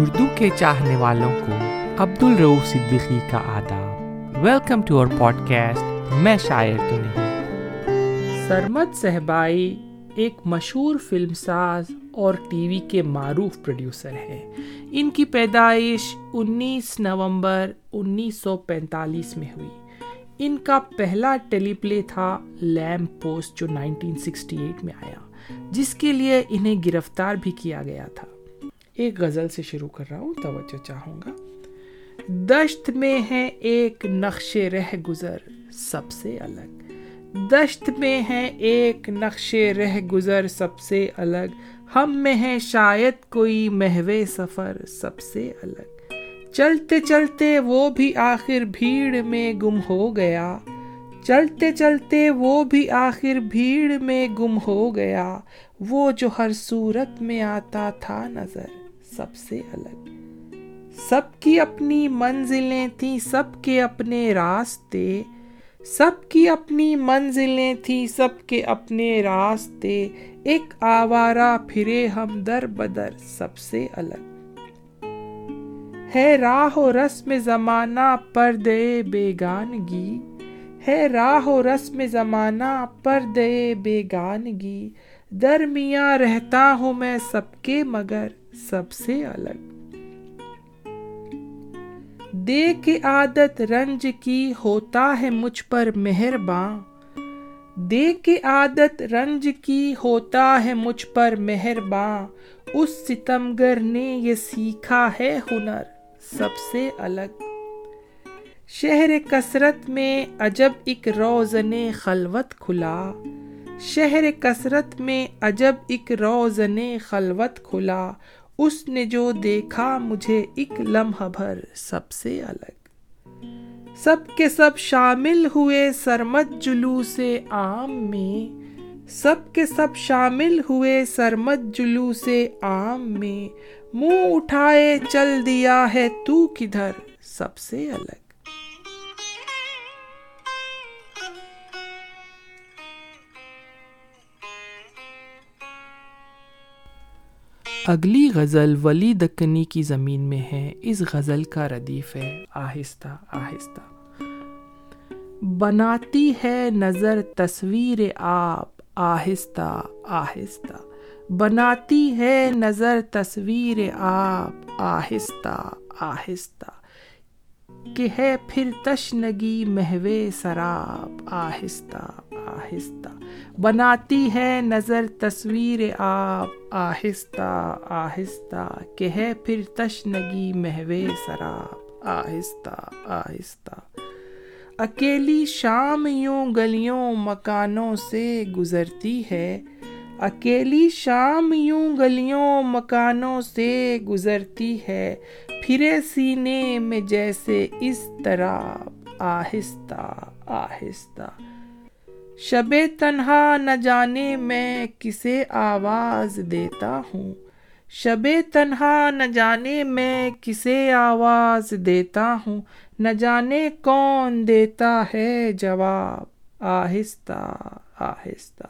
اردو کے چاہنے والوں کو عبد الروف صدیقی کا آداب۔ Welcome to our podcast میں شاعر تو نہیں۔ سرمد صحبائی ایک مشہور فلم ساز اور ٹی وی کے معروف پروڈیوسر ہیں۔ ان کی پیدائش انیس نومبر انیس سو پینتالیس میں ہوئی۔ ان کا پہلا ٹیلی پلے تھا لیمپ پوسٹ جو نائنٹین سکسٹی ایٹ میں آیا، جس کے لیے انہیں گرفتار بھی کیا گیا تھا۔ ایک غزل سے شروع کر رہا ہوں، توجہ چاہوں گا۔ دشت میں ہے ایک نقش رہ گزر سب سے الگ۔ دشت میں ہے ایک نقش رہ گزر سب سے الگ۔ ہم میں ہے شاید کوئی محو سفر سب سے الگ۔ چلتے چلتے وہ بھی آخر بھیڑ میں گم ہو گیا۔ چلتے چلتے وہ بھی آخر بھیڑ میں گم ہو گیا۔ وہ جو ہر صورت میں آتا تھا نظر۔ سب سے الگ۔ سب کی اپنی منزلیں تھیں، سب کے اپنے راستے۔ سب کی اپنی منزلیں تھیں، سب کے اپنے راستے۔ ایک آوارہ پھرے ہم در بدر، سب سے الگ۔ ہے راہ و رسم زمانہ پر دے بیگانگی۔ ہے راہ و رسم زمانہ پر دے بیگانگی۔ درمیاں رہتا ہوں میں سب کے مگر۔ سب سے الگ۔ دیکھ عادت رنج کی ہوتا ہے مجھ پر مہرباں۔ دیکھ عادت رنج کی ہوتا ہے مجھ پر مہرباں۔ اس ستمگر نے یہ سیکھا ہے ہنر سب سے الگ۔ شہر کثرت میں عجب ایک روزن خلوت کھلا۔ شہر کثرت میں عجب ایک روزن خلوت کھلا۔ اس نے جو دیکھا مجھے ایک لمحہ بھر سب سے الگ۔ سب کے سب شامل ہوئے سرمت جلوس عام میں۔ سب کے سب شامل ہوئے سرمت جلوس عام میں۔ منہ اٹھائے چل دیا ہے تو کدھر سب سے الگ۔ اگلی غزل ولی دکنی کی زمین میں ہے، اس غزل کا ردیف ہے۔ آہستہ آہستہ۔ بناتی ہے نظر تصویر آپ۔ آہستہ آہستہ۔ بناتی ہے نظر تصویر آپ۔ آہستہ آہستہ۔ کہ ہے پھر تشنگی محو سراب۔ آہستہ۔ آہستہ۔ بناتی ہے نظر تصویر آپ، آہستہ آہستہ۔ کہ ہے پھر تشنگی محو سراب۔ آہستہ آہستہ۔ اکیلی شام یوں گلیوں مکانوں سے گزرتی ہے۔ اکیلی شام یوں گلیوں مکانوں سے گزرتی ہے۔ پھرے سینے میں جیسے اس طرح۔ آہستہ آہستہ۔ شب تنہا نہ جانے میں کسے آواز دیتا ہوں۔ شب تنہا نہ جانے میں کسے آواز دیتا ہوں۔ نہ جانے کون دیتا ہے جواب۔ آہستہ آہستہ۔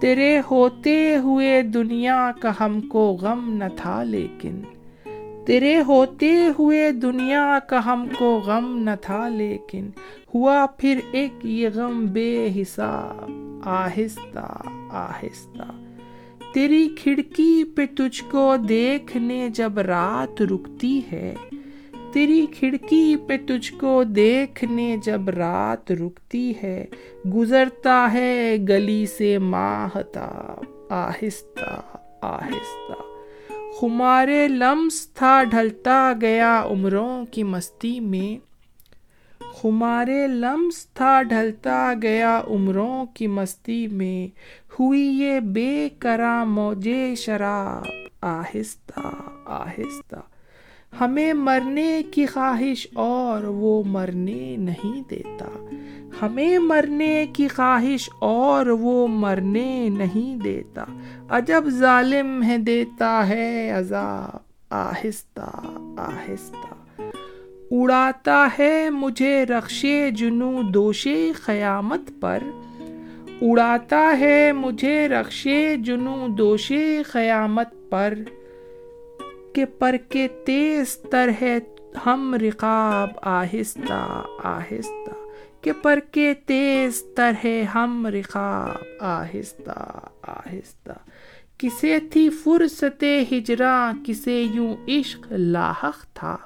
تیرے ہوتے ہوئے دنیا کا ہم کو غم نہ تھا لیکن تیرے ہوتے ہوئے دنیا کا ہم کو غم نہ تھا، لیکن ہوا پھر ایک یہ غم بے حساب، آہستہ آہستہ۔ تیری کھڑکی پہ تجھ کو دیکھنے جب رات رکتی ہے، تیری کھڑکی پہ تجھ کو دیکھنے جب رات رکتی ہے، گزرتا ہے گلی سے ماہتاب، آہستہ آہستہ۔ خمارے لمس تھا، ڈھلتا گیا عمروں کی مستی میں۔ خمارے لمس تھا، ڈھلتا گیا عمروں کی مستی میں۔ ہوئی یہ بے کرا موجے شراب، آہستہ آہستہ۔ ہمیں مرنے کی خواہش اور وہ مرنے نہیں دیتا۔ ہمیں مرنے کی خواہش اور وہ مرنے نہیں دیتا۔ عجب ظالم ہے، دیتا ہے عذاب، آہستہ آہستہ۔ اڑاتا ہے مجھے رخش جنو دوش قیامت پر۔ اڑاتا ہے مجھے رخش جنو دوش قیامت پر۔ کہ پر کے تیز تر ہے ہم رقاب آہستہ آہستہ کہ پر کے تیز تر ہے ہم رقاب آہستہ آہستہ کسے تھی فرصت ہجراں کسے یوں عشق لاحق تھا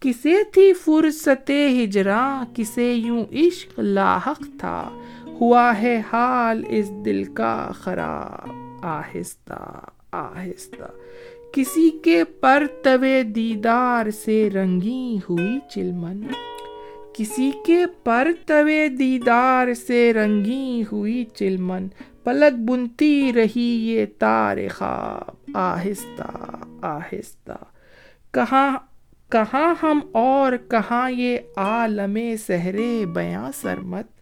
کسے تھی فرصت ہجراں کسے یوں عشق لاحق تھا ہوا ہے حال اس دل کا خراب آہستہ آہستہ۔ کسی کے پر دیدار سے رنگی ہوئی چلمن۔ کسی کے پر دیدار سے رنگی ہوئی چلمن۔ پلک بنتی رہی یہ تار خواب۔ آہستہ آہستہ۔ کہاں کہاں ہم اور کہاں یہ عالم سہرے بیاں سرمت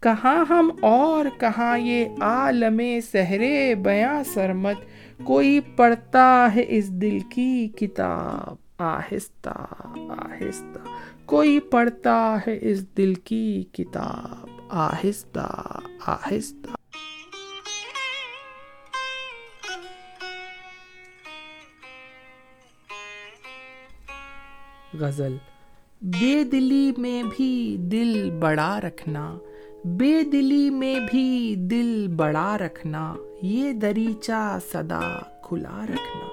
کہاں ہم اور کہاں یہ عالم سہرے بیاں سرمت کوئی پڑھتا ہے اس دل کی کتاب۔ آہستہ آہستہ، کوئی پڑھتا ہے اس دل کی کتاب۔ آہستہ آہستہ۔ غزل، بے دلی میں بھی دل بڑا رکھنا۔ بے دلی میں بھی دل بڑا رکھنا، یہ دریچہ صدا کھلا رکھنا۔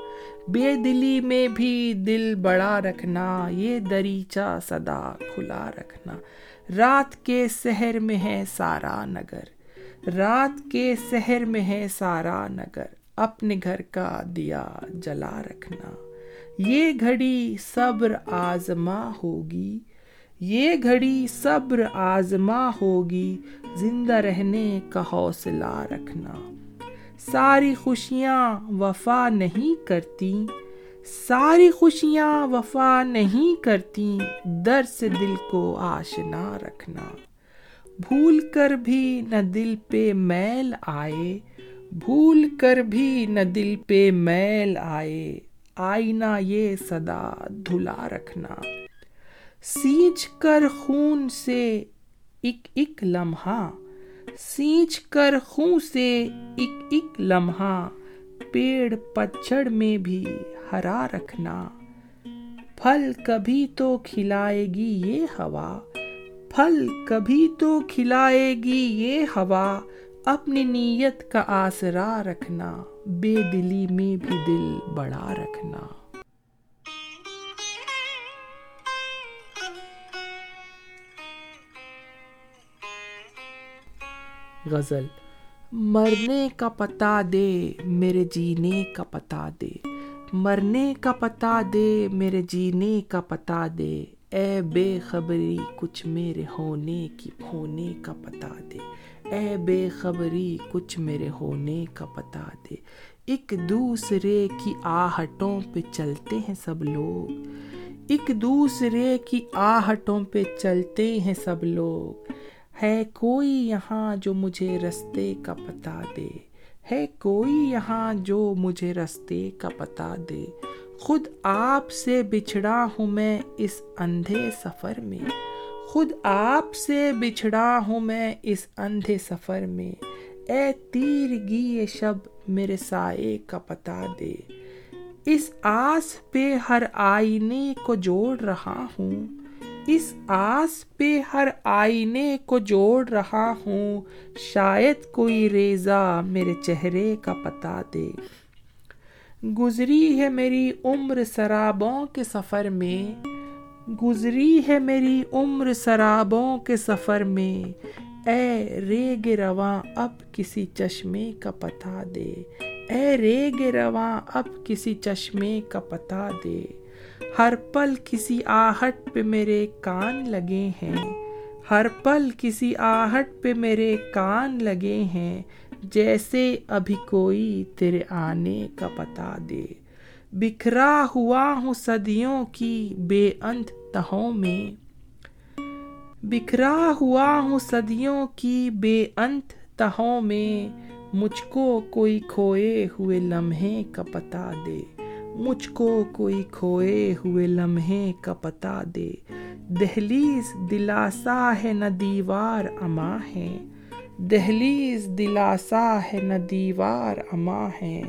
بے دلی میں بھی دل بڑا رکھنا، یہ دریچہ صدا کھلا رکھنا۔ رات کے سحر میں ہے سارا نگر۔ رات کے سحر میں ہے سارا نگر۔ اپنے گھر کا دیا جلا رکھنا۔ یہ گھڑی صبر آزما ہوگی یہ گھڑی صبر آزما ہوگی، زندہ رہنے کا حوصلہ رکھنا۔ ساری خوشیاں وفا نہیں کرتی، ساری خوشیاں وفا نہیں کرتی در سے دل کو آشنا رکھنا۔ بھول کر بھی نہ دل پہ میل آئے، بھول کر بھی نہ دل پہ میل آئے۔ آئینہ یہ صدا دھلا رکھنا۔ سینچ کر خون سے ایک ایک لمحہ، سینچ کر خوں سے ایک ایک لمحہ، پیڑ پچھڑ میں بھی ہرا رکھنا۔ پھل کبھی تو کھلائے گی یہ ہوا، پھل کبھی تو کھلائے گی یہ ہوا، اپنی نیت کا آسرا رکھنا، بے دلی میں بھی دل بڑا رکھنا۔ غزل، مرنے کا پتا دے میرے جینے کا پتا دے، مرنے کا پتا دے میرے جینے کا پتا دے، اے بے خبری کچھ میرے ہونے کی، ہونے کا پتا دے، اے بے خبری کچھ میرے ہونے کا پتا دے۔ ایک دوسرے کی آہٹوں پہ چلتے ہیں سب لوگ، ایک دوسرے کی آہٹوں پہ چلتے ہیں سب لوگ۔ ہے کوئی یہاں جو مجھے رستے کا پتا دے؟ ہے کوئی یہاں جو مجھے رستے کا پتا دے؟ خود آپ سے بچھڑا ہوں میں اس اندھے سفر میں۔ خود آپ سے بچھڑا ہوں میں اس اندھے سفر میں۔ اے تیر گی شب میرے سائے کا پتا دے۔ اس آس پہ ہر آئینے کو جوڑ رہا ہوں۔ اس آس پہ ہر آئینے کو جوڑ رہا ہوں۔ شاید کوئی ریزا میرے چہرے کا پتا دے۔ گزری ہے میری عمر سرابوں کے سفر میں۔ گزری ہے میری عمر سرابوں کے سفر میں۔ اے ریگ رواں، اب کسی چشمے کا پتا دے۔ اے ریگ رواں، اب کسی چشمے کا پتا دے۔ ہر پل کسی آہٹ پہ میرے کان لگے ہیں۔ ہر پل کسی آہٹ پہ میرے کان لگے ہیں۔ جیسے ابھی کوئی تیرے آنے کا پتا دے۔ بکھرا ہوا ہوں صدیوں کی بے انت تہوں میں۔ بکھرا ہوا ہوں صدیوں کی بے انت تہوں میں۔ مجھ کو کوئی کھوئے ہوئے لمحے کا پتا دے۔ مجھ کو کوئی کھوئے ہوئے لمحے کا پتا دے۔ دہلیز دلاسا ہے نہ دیوار اما ہے۔ دہلیز دلاسا ہے نہ دیوار اما ہے۔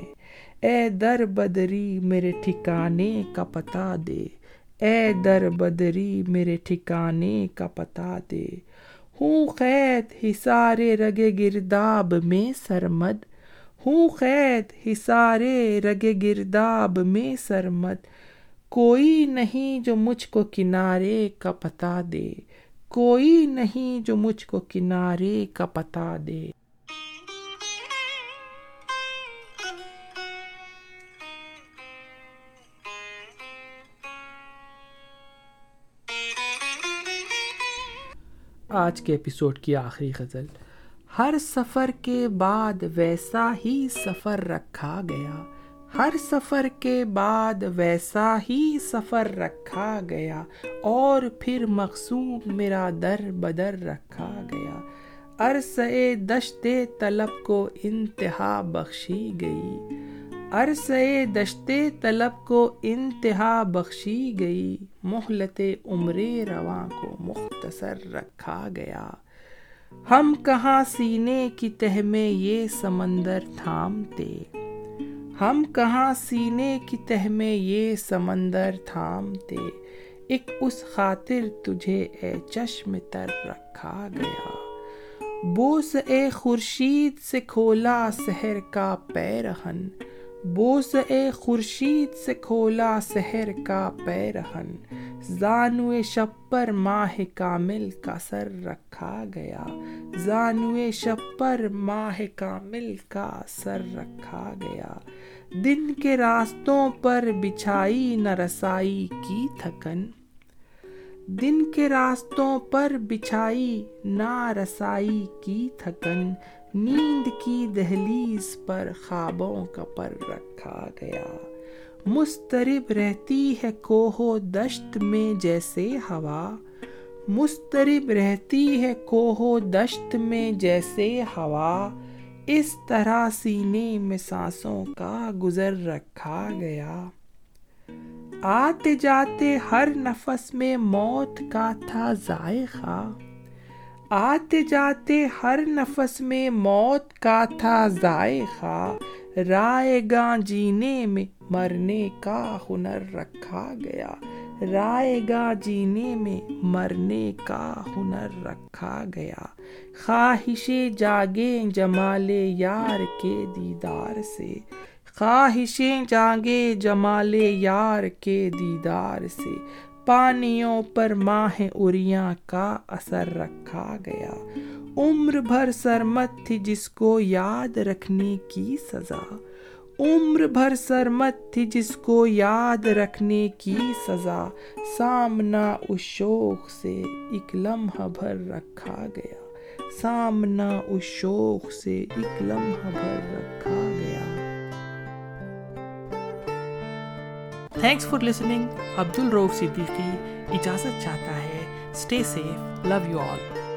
اے در بدری میرے ٹھکانے کا پتا دے۔ اے در بدری میرے ٹھکانے کا پتا دے۔ ہوں قید حسار رگ گرداب میں سرمد۔ ہوں قید حسار رگ گرداب میں سرمد، کوئی نہیں جو مجھ کو کنارے کا پتا دے، کوئی نہیں جو مجھ کو کنارے کا پتا دے۔ آج کے ایپیسوڈ کی آخری غزل۔ ہر سفر کے بعد ویسا ہی سفر رکھا گیا۔ ہر سفر کے بعد ویسا ہی سفر رکھا گیا۔ اور پھر مقصود میرا در بدر رکھا گیا۔ عرص دشت طلب کو انتہا بخشی گئی۔ عرص دشت طلب کو انتہا بخشی گئی۔ محلت عمر رواں کو مختصر رکھا گیا۔ ہم کہاں سینے کی تہ میں یہ سمندر تھامتے ہم کہاں سینے کی تہ میں یہ سمندر تھامتے ایک اس خاطر تجھے اے چشم تر رکھا گیا۔ بوس اے خورشید سے کھولا سحر کا پیرہن۔ بوس اے خورشید سے کھولا سحر کا پیرہن۔ زانو شب پر ماہ کامل کا سر رکھا گیا۔ زانو شب پر ماہ کامل کا سر رکھا گیا۔ دن کے راستوں پر بچھائی نہ رسائی کی تھکن۔ دن کے راستوں پر بچھائی نہ رسائی کی تھکن۔ نیند کی دہلیز پر خوابوں کا پر رکھا گیا۔ مسترب رہتی ہے کوہو دشت میں جیسے ہوا۔ مسترب رہتی ہے کوہو دشت میں جیسے ہوا۔ اس طرح سینے میں سانسوں کا گزر رکھا گیا۔ آتے جاتے ہر نفس میں موت کا تھا ذائقہ۔ آتے جاتے ہر نفس میں موت کا تھا ذائقہ۔ رائے گاں جینے میں مرنے کا ہنر رکھا گیا۔ رائے گاں جینے میں مرنے کا ہنر رکھا گیا۔ خواہشیں جاگیں جمال یار کے دیدار سے۔ خواہشیں جاگے جمال یار کے دیدار سے۔ پانیوں پر ماہ اریاں کا اثر رکھا گیا۔ عمر بھر سرمت تھی جس کو یاد رکھنے کی سزا۔ عمر بھر سرمت تھی جس کو یاد رکھنے کی سزا۔ سامنا اس شوق سے ایک لمحہ بھر رکھا گیا۔ سامنا اس شوق سے ایک لمحہ بھر رکھا گیا۔ تھینکس فار لسننگ عبد الروف صدیقی اجازت چاہتا ہے۔ Stay safe love you all